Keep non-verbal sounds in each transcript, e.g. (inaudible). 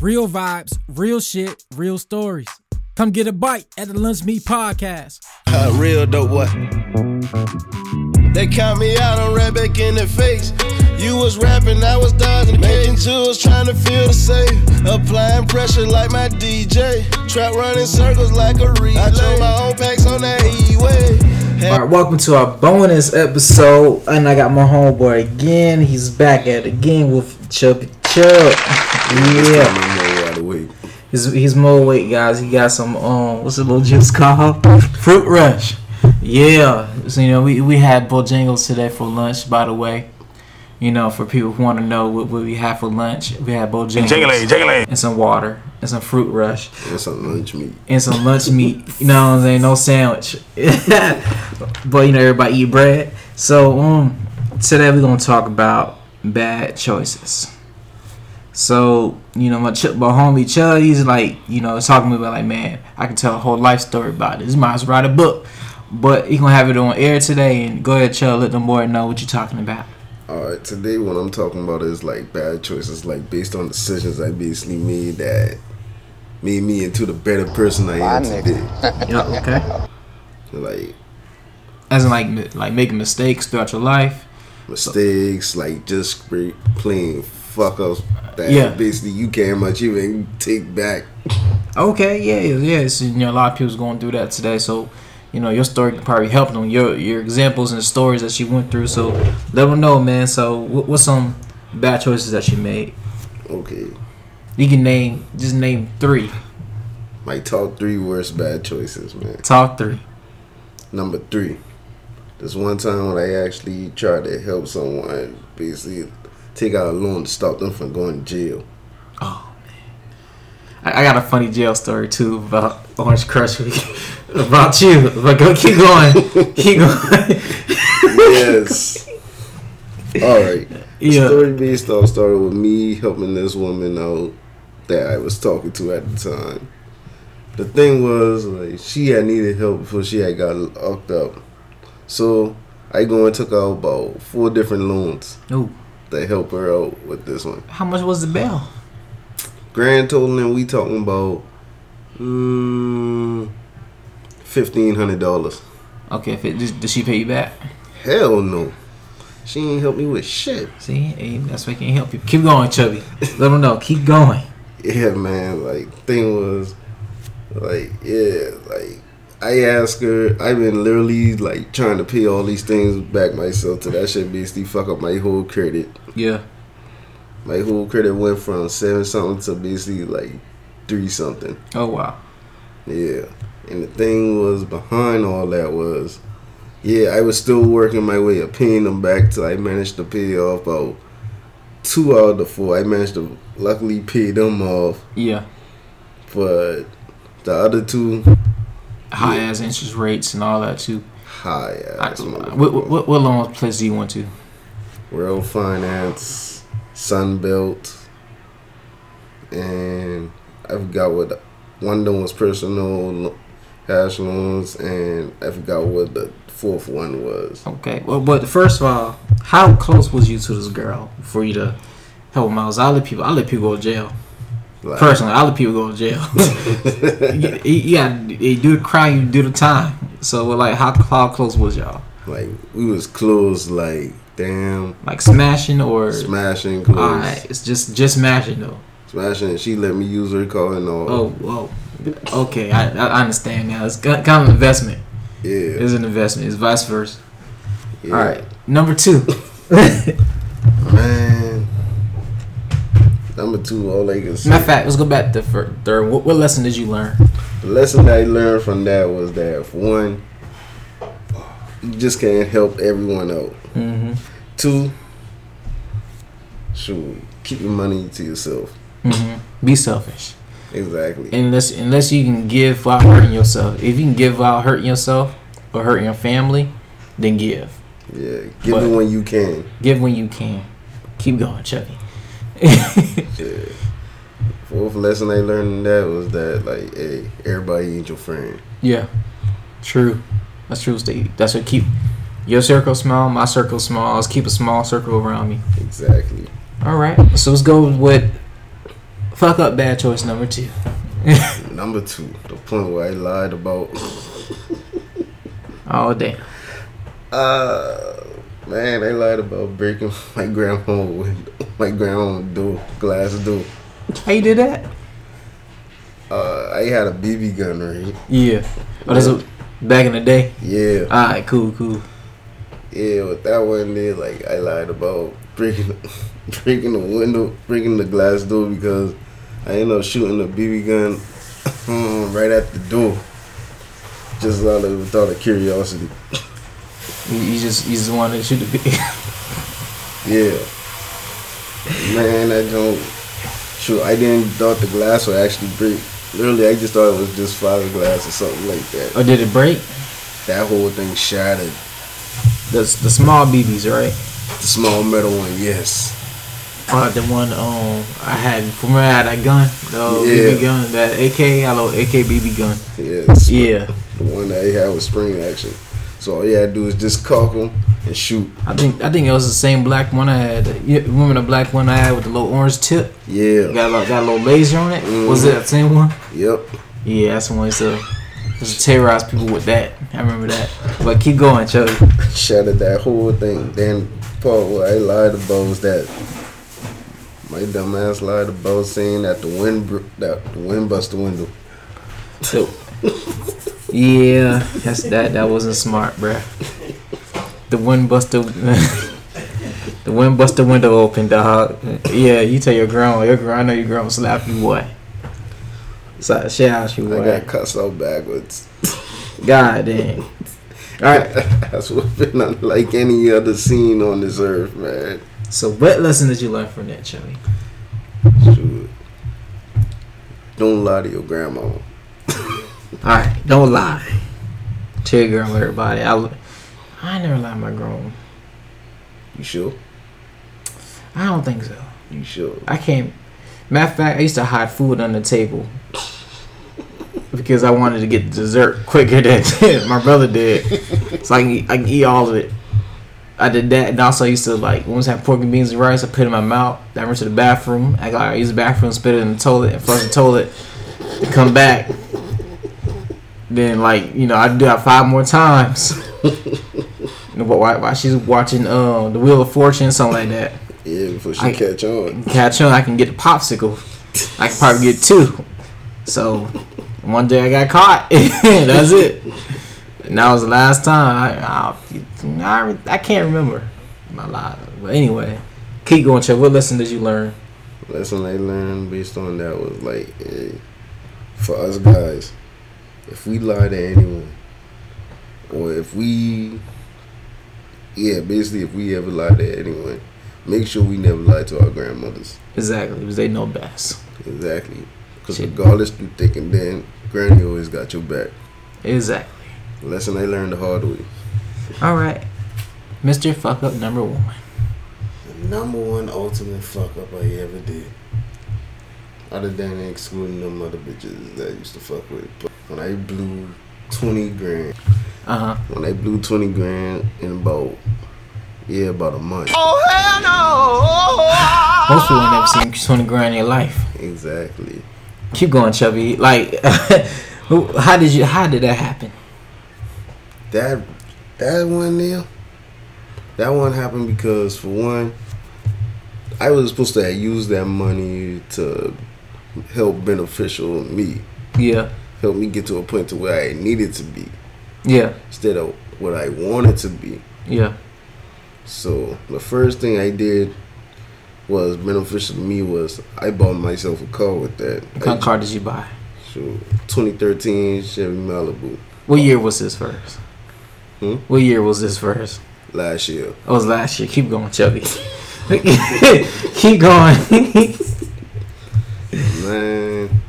Real vibes, real shit, real stories. Come get a bite at the Lunch Meet Podcast. Uh, real dope what? They count me out on right back in the face. You was rapping, I was dodging Making jewels, trying to feel the safe. Applying pressure like my DJ. Trap running circles like a relay. I drove my own packs on that E-way. All right, welcome to our bonus episode, and I got my homeboy again. He's back at it again with Chubby Chub. Yeah, he's he's more weight, guys. He got some um, what's the little juice called? Fruit Rush. Yeah, so you know we we had Bojangles today for lunch. By the way, you know for people who want to know what, what we had for lunch, we had Bojangles Jiggly, jiggly. and some water and some Fruit Rush and some lunch meat. and some lunch meat. You know what I'm saying? No sandwich. (laughs) but you know everybody eat bread. So um today we're gonna talk about bad choices. So, you know, my ch- my homie Chud, he's like, you know, talking to me about like, man, I can tell a whole life story about this. Might as well write a book. But he gonna have it on air today and go ahead, Chud, let them boy know what you're talking about. Alright, today what I'm talking about is like bad choices, like based on decisions I basically made that made me into the better person I am today. (laughs) Yeah, okay. Like As in like like making mistakes throughout your life. mistakes, like just straight plain fuck ups that Yeah. basically you can't much even take back. Okay, yeah, yeah. So, you know, a lot of people's going through that today. So, you know, your story can probably help them. Your your examples and stories that you went through. So, let them know, man. So, what, what's some bad choices that you made? Okay. You can name just name three. My top three worst bad choices, man. Top three. Number three. This one time when I actually tried to help someone basically take out a loan to stop them from going to jail. Oh man, I, I got a funny jail story too about Orange Crush (laughs) about you, but go keep going, (laughs) keep going. yes. (laughs) All right. The Yeah. story based off started with me helping this woman out that I was talking to at the time. The thing was, like, she had needed help before she had got locked up. So I go and took out about four different loans Ooh, to help her out with this one. how much was the bail? Grand total, and we talking about mm, fifteen hundred dollars. Okay, if it, did, did she pay you back? Hell no, she ain't help me with shit. See, hey, that's why I can't help you. Keep going, Chubby. Let them know. Keep going. (laughs) Yeah, man. Like thing was, like yeah, like I asked her. I've been literally like trying to pay all these things back myself. To that shit basically fuck up my whole credit. Yeah. My whole credit went from seven something to basically like three something. Oh wow. Yeah, and the thing was behind all that was, yeah, I was still working my way of paying them back till I managed to pay off about two out of the four. I managed to luckily pay them off, Yeah. but the other two high as interest rates and all that too. high I, ass. what, what, what loan place do you want to? World Finance, Sunbelt, and I forgot what one of them was personal cash loans, and I forgot what the fourth one was. Okay. Well, but first of all, how close was you to this girl for you to help them out? I let people, I let people go to jail. Like, Personally, I let people go to jail. (laughs) you, you you do the crime, you do the time. So, like, how how close was y'all? like we was close, like damn, Like smashing or? smashing close, All right, it's just just smashing though. smashing. She let me use her car and all. Oh, whoa. Okay, I, I understand now. It's ki- kind of investment. yeah, It's an investment. It's vice versa. yeah. All right, number two. (laughs) man. Number two, all I can. Matter of fact, let's go back to fir- third. What, what lesson did you learn? The lesson that I learned from that was that one, you just can't help everyone out. Mm-hmm. Two, shoot, keep your money to yourself. Mm-hmm. Be selfish. Exactly. Unless unless you can give without hurting yourself. If you can give without hurting yourself or hurting your family, then give. yeah, give But- it when you can. Give when you can. Keep going, Chucky. Yeah. (laughs) Fourth lesson I learned in that was that like, hey, everybody ain't your friend. yeah, true. That's true. That's what keep your circle small, my circle small. Let's keep a small circle around me. Exactly. All right. So let's go with Fuck up bad choice number two. (laughs) Number two, the point where I lied about. (laughs) Oh damn. Uh, man, I lied about breaking my grandma window, my grandma door, glass door. How you did that? Uh, I had a BB gun, right? Yeah. Oh, that's a, back in the day. Yeah, Alright, cool, cool. yeah. With that one there, like I lied about breaking, (laughs) breaking the window, breaking the glass door because I ended up shooting the BB gun (laughs) right at the door, just out of out of curiosity. You, you just you just wanted to shoot the big. (laughs) Yeah. Man, I don't. Sure, I didn't thought the glass would actually break. Literally, I just thought it was just fiberglass or something like that. or did it break? That whole thing shattered. The the small BBs, right? The small metal one, yes. Uh, the one um I had from where I had that gun, the Yeah. BB gun, that AK, love AK BB gun. Yes. Yeah, The one that I had was spring action. So all you had to do is just cock them and shoot. I think I think it was the same black one I had. You remember the black one I had with the little orange tip? Yeah. Got a, little- got a little laser on it. Was Mhm. it that same one? Yep. Yeah, that's the one. So just terrorize people with that. I remember that. But keep going, Chuck. (laughs) Shattered that whole thing. Then what I lied about was that my dumb ass lied about saying that the wind br- that the wind bust the window. So, (laughs) yeah, that's that. That wasn't smart, bruh. The wind buster, (laughs) the wind buster window open, dog. Yeah, you tell your grandma, your grandma, I know your grandma slap you, boy. So, shout out you, I got cussed out backwards. God damn. All right. (laughs) That's what been unlike any other scene on this earth, man. So, what lesson did you learn from that? Shoot. Don't lie to your grandma. All right, don't lie. Tell your girl, everybody. I, I never lied to my girl. You sure? I don't think so. You sure? I can't. Matter of fact, I used to hide food on the table (laughs) because I wanted to get dessert quicker than (laughs) my brother did, so I can, eat, I can eat all of it. I did that, and also I used to like once I having pork and beans and rice. I put it in my mouth. I went to the bathroom. I got I use the bathroom, spit it in the toilet, and flush the toilet. And come back. Then like you know I do that five more times. (laughs) While, while she's watching uh, the Wheel of Fortune, something like that Yeah, before she I- catch on. catch on, I can get a popsicle. I can probably get two. So one day I got caught. (laughs) That's it. And that was the last time. I I, I, I can't remember my life. But anyway, keep going, Chuck. What lesson did you learn? Lesson I learned based on that was like, hey, for us guys, if we lie to anyone, or if we, yeah, basically if we ever lie to anyone, make sure we never lie to our grandmothers. Exactly, because they know best. Exactly. Because Shit. regardless through thick and thin, granny always got your back. Exactly. Lesson I learned the hard way. All right, Mister Fuck Up number one. The number one ultimate fuck up I ever did. Other than excluding them other bitches that I used to fuck with. But when I blew 20 grand, Uh huh. when I blew 20 grand in about, yeah, about a month. Oh hell no! Most people never seen twenty grand in their life. Exactly. Keep going, Chubby. Like, (laughs) how did you? How did that happen? That, that one there, that one happened because for one, I was supposed to use that money to help beneficial me. Yeah. Help me get to a point to where I needed to be. Yeah. instead of what I wanted to be. Yeah. So the first thing I did was beneficial to me was I bought myself a car with that. What kind of car did you buy? So 2013 Chevy Malibu What year was this first? Hmm? What year was this first? last year. It was last year. Keep going, Chubby. (laughs) Keep going. Man,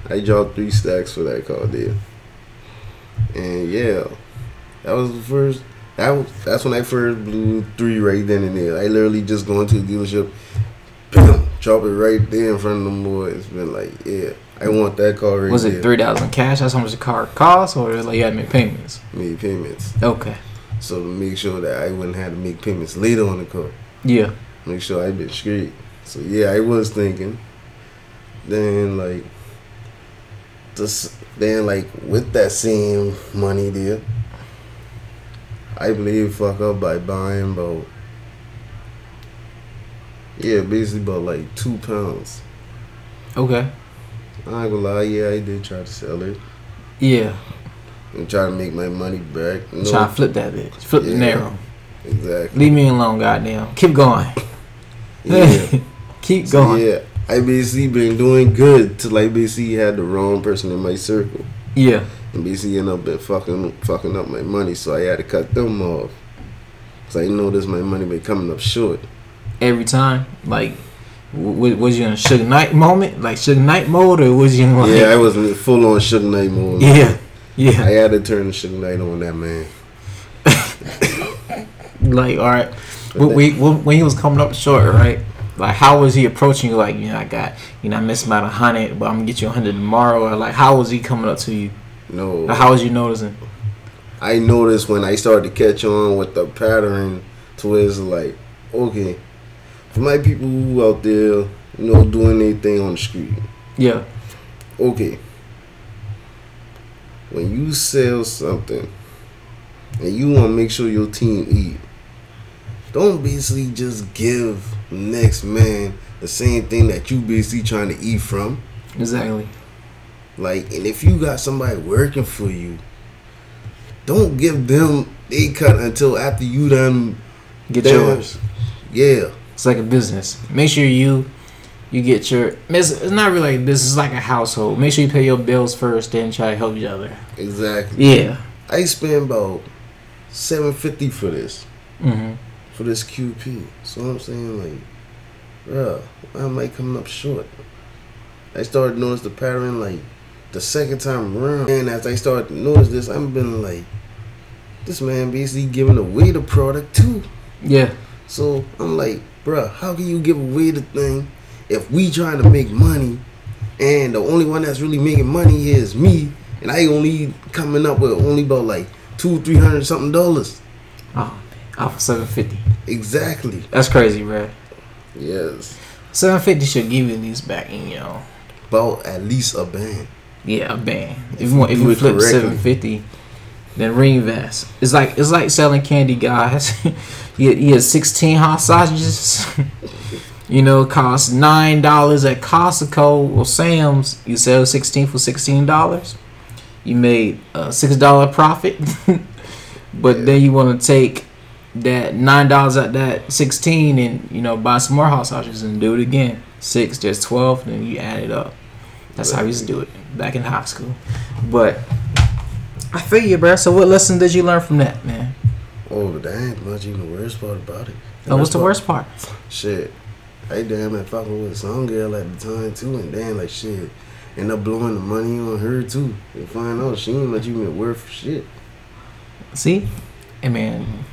I dropped three stacks for that car there. And yeah, that was the first. That was that's when I first blew three right then and there. I literally just go into the dealership, drop it right there in front of them boys. Been like, yeah, I want that car right there. was it three dollars cash? That's how much the car cost, or like you had to make payments? Made payments. Okay. So to make sure that I wouldn't have to make payments later on the car. Yeah. Make sure I been straight. So yeah, I was thinking. then like this then like with that same money there, I believe fuck up by buying about yeah, basically about like two pounds. Okay. I ain't gonna lie, yeah, I did try to sell it Yeah. and try to make my money back. Know? Try to flip that bitch. Flip the Yeah. narrow. Exactly. Leave me alone, goddamn. Keep going. (laughs) Yeah. (laughs) Keep So, going. yeah, I basically been doing good till I basically had the wrong person in my circle. Yeah. And basically end up been fucking fucking up my money, so I had to cut them off. Cause I noticed my money been coming up short. Every time. Like, w- was you in a Suge Knight moment? Like Suge Knight mode? Or was you in like. yeah, I was in full on Suge Knight mode. Yeah. Yeah. I had to turn the Suge Knight on that man. (laughs) Like, all right. We, when he was coming up short, right? Like, how was he approaching you? Like, you know, I got, you know, I missed about a hundred, but I'm gonna get you a hundred tomorrow. Or like, how was he coming up to you? No, how was you noticing? I noticed when I started to catch on with the pattern to where it's like, okay, for my people who out there, you know, doing anything on the street, Yeah. okay, when you sell something and you want to make sure your team eat, don't basically just give next man the same thing that you basically trying to eat from. Exactly. Like, and if you got somebody working for you, don't give them a cut until after you done. Get Damn. yours. Yeah, It's like a business. Make sure you you get your. It's, it's not really like this. It's like a household. Make sure you pay your bills first, then try to help each other. exactly. Yeah. I spent about seven fifty for this hmm for this QP. So I'm saying like, bruh, why am I coming up short? I started to notice the pattern like the second time around, and as I started to notice this, I've been like, this man basically giving away the product too. Yeah. So I'm like, bruh, how can you give away the thing if we trying to make money and the only one that's really making money is me and I only coming up with only about like two, three hundred something dollars. Oh, off of seven fifty. Exactly. That's crazy, bro. Yes. Seven fifty should give you these back in, you know. About at least a band. Yeah, a band. If you want, if do you flip seven fifty, then reinvest. It's like it's like selling candy, guys. you, get, you get sixteen hot sausages. (laughs) you know, it costs nine dollars at Costco or Sam's. You sell sixteen for sixteen dollars. You made a six dollar profit. (laughs) but then you want to take that nine dollars at that sixteen and you know buy some more hot sausages and do it again. Six, just twelve, then you add it up. That's how we used to do it back in high school. But I feel you, bro. So what lesson did you learn from that, man? Oh, that ain't much even the worst part about it. Oh, what's the worst part? Shit. I damn it fucking with some girl at the time too and then like shit. End up blowing the money on her too. And find out she ain't much even worth shit. See, hey man,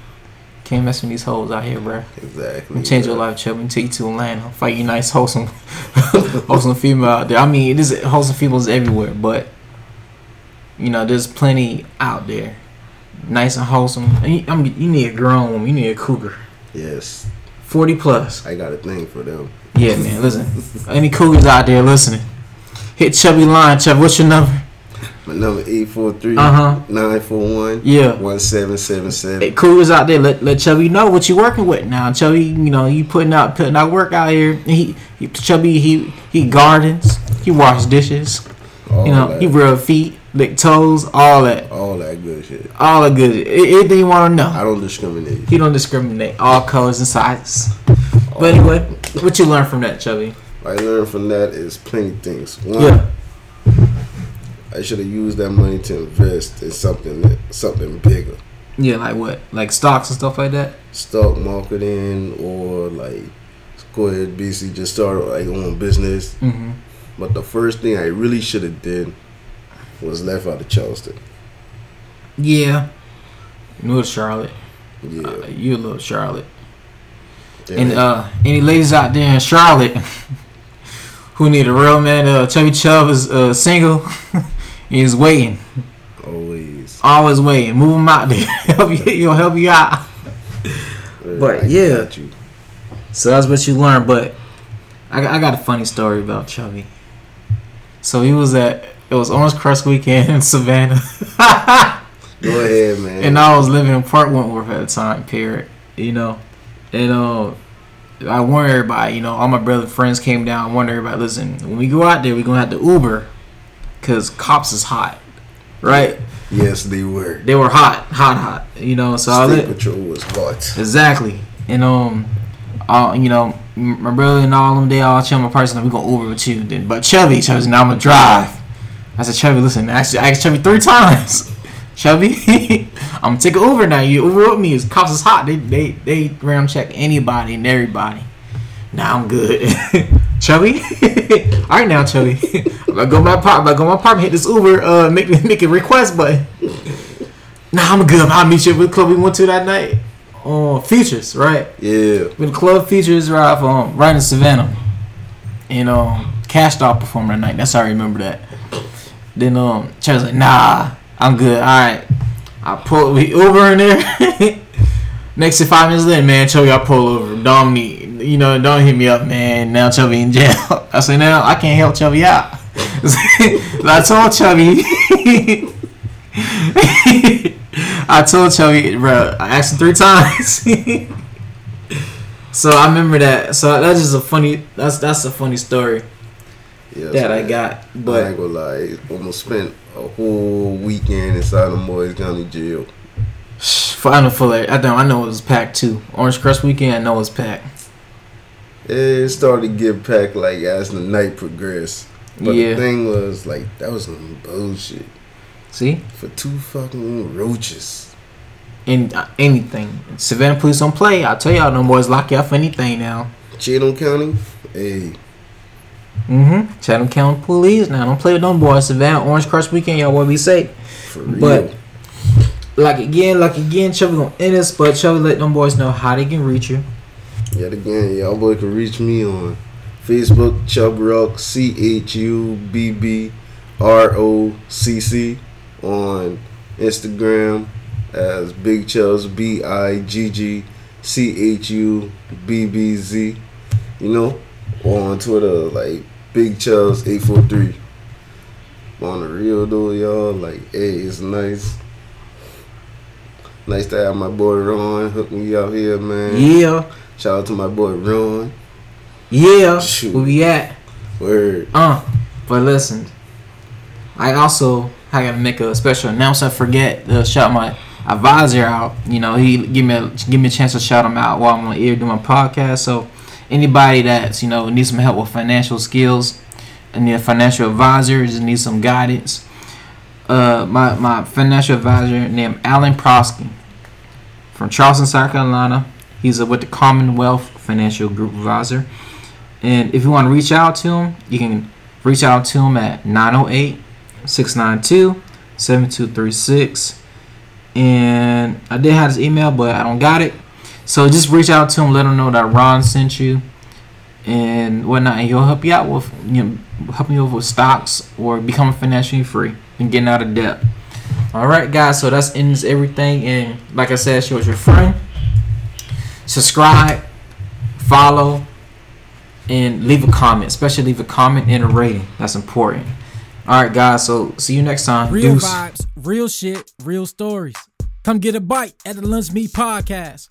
can't mess with these hoes out here, bro. Exactly. Change your life, Chubb, and take you to Atlanta. Fight you nice, wholesome, (laughs) wholesome female out there. I mean, there's wholesome females everywhere, but you know, there's plenty out there, nice and wholesome. And you, I mean, you need a grown woman. You need a cougar, Yes. forty plus. I got a thing for them. Yeah, man. Listen, any cougars out there listening, hit Chubby line. Chubby, what's your number? My number 843 Uh-huh. 941 Yeah. 1777. Hey, cougars out there, let, let Chubby know what you're working with now. Chubby, you know, you putting out putting out work out here. He, he Chubby, he he gardens, he wash dishes. All You know, that, he rub feet, lick toes, all that, all that good shit. all the good, shit. anything you want to know. I don't discriminate. He don't discriminate, all colors and sizes. But anyway, what you learn from that, Chubby? What I learned from that is plenty things. One, Yeah, I should have used that money to invest in something something bigger. yeah, like what, like stocks and stuff like that. Stock marketing or like go ahead basically just start like own business. hmm But the first thing I really should have did was left out of Charleston. Yeah, know Charlotte. Yeah. Uh, you love Charlotte. And uh, any ladies out there in Charlotte (laughs) who need a real man, uh, Chubby Chubb is uh, single. (laughs) He's waiting, always. always waiting. Move him out there. (laughs) help you, he'll help you out. But, I yeah. So that's what you learn. But I, got- I got a funny story about Chubby. So he was at it was Orange Crush weekend in (laughs) Savannah. (laughs) Go ahead, man. and I was living in Park Wentworth at the time, period. You know, and uh, I warned everybody. You know, all my brother friends came down. I warned everybody, listen, when we go out there, we're gonna have to Uber, cause cops is hot, right? yes, they were. They were hot, hot, hot. You know, so I State patrol was hot. exactly. And um, uh, you know, my brother and all them, they all chill my person. We gonna Uber with you. Then, but Chevy, said, now I'm gonna drive. I said, Chevy, listen, I actually, I asked Chevy three (laughs) times. Chevy, (laughs) I'm gonna take an Uber now. You Uber with me. It's cops is hot. They they they round check anybody and everybody. Now I'm good. (laughs) Chubby, (laughs) all right now, Chubby. (laughs) I'm gonna go my apartment. I'm gonna go my apartment. Hit this Uber. Uh, make (laughs) make a request button. Nah, I'm good. I'll meet you at the club we went to that night. Oh, Features, right? Yeah. With club features right um right in Savannah. And um Cash Doll performed that night. That's how I remember that. Then um Charles like, nah, I'm good. Alright. I pull we Uber in there. Next to five minutes later, man, Chubby, I pull over. Me you know, don't hit me up, man. Now Chubby in jail. (laughs) I say now I can't help Chubby out. (laughs) I told Chubby (laughs) I told Chubby, bro, I asked him three times. so I remember that. So that's just a funny. That's that's a funny story Yes, that I man. got. I ain't But gonna lie. Almost spent a whole weekend inside of Moyes County Jail. Final Fuller, I don't. I know it was packed too. Orange Crush weekend, I know it was packed. It started to get packed like as the night progressed. But Yeah. the thing was like that was some bullshit See, for two fucking roaches. in uh, anything, Savannah police don't play. I tell y'all, no more. boys lock you up for anything now. Chatham County, hey, Mm-hmm. Chatham County Police now don't play with no boys. Savannah Orange Crush weekend, y'all will be safe. for real. But like again, like again, Chubby gonna end this, but Chubby let them boys know how they can reach you. Yet again, y'all boy can reach me on Facebook, Chubb Rocc, C H U B B R O C C, on Instagram as Bigg Chubbz, B I G G C H U B B Z, you know, on Twitter, like Bigg Chubbz 843. On the real though, y'all, like, hey, it's nice. Nice to have my boy Ron hook me out here, man. Yeah, Shout out to my boy Ron. yeah. Shoot. Where we at? Word. Uh, but listen, I also I gotta make a special announcement. Forget to shout my advisor out. You know, he give me a give me a chance to shout him out while I'm on air doing my podcast. So anybody that's you know needs some help with financial skills and need a financial advisor, just need some guidance. Uh, my my financial advisor named Alan Prosky from Charleston, South Carolina. He's with the Commonwealth Financial Group Advisor. And if you want to reach out to him, you can reach out to him at 908 692 7236. And I did have his email, but I don't got it. So just reach out to him, let him know that Ron sent you and whatnot. And he'll help you out with, you know, help you with stocks or becoming financially free and getting out of debt. All right, guys. So that's ends everything. And like I said, show us your friend. Subscribe, follow, and leave a comment. Especially leave a comment and a rating. That's important. All right, guys. So see you next time. Real Deuce. vibes, real shit, real stories. Come get a bite at the Lunch Meet Podcast.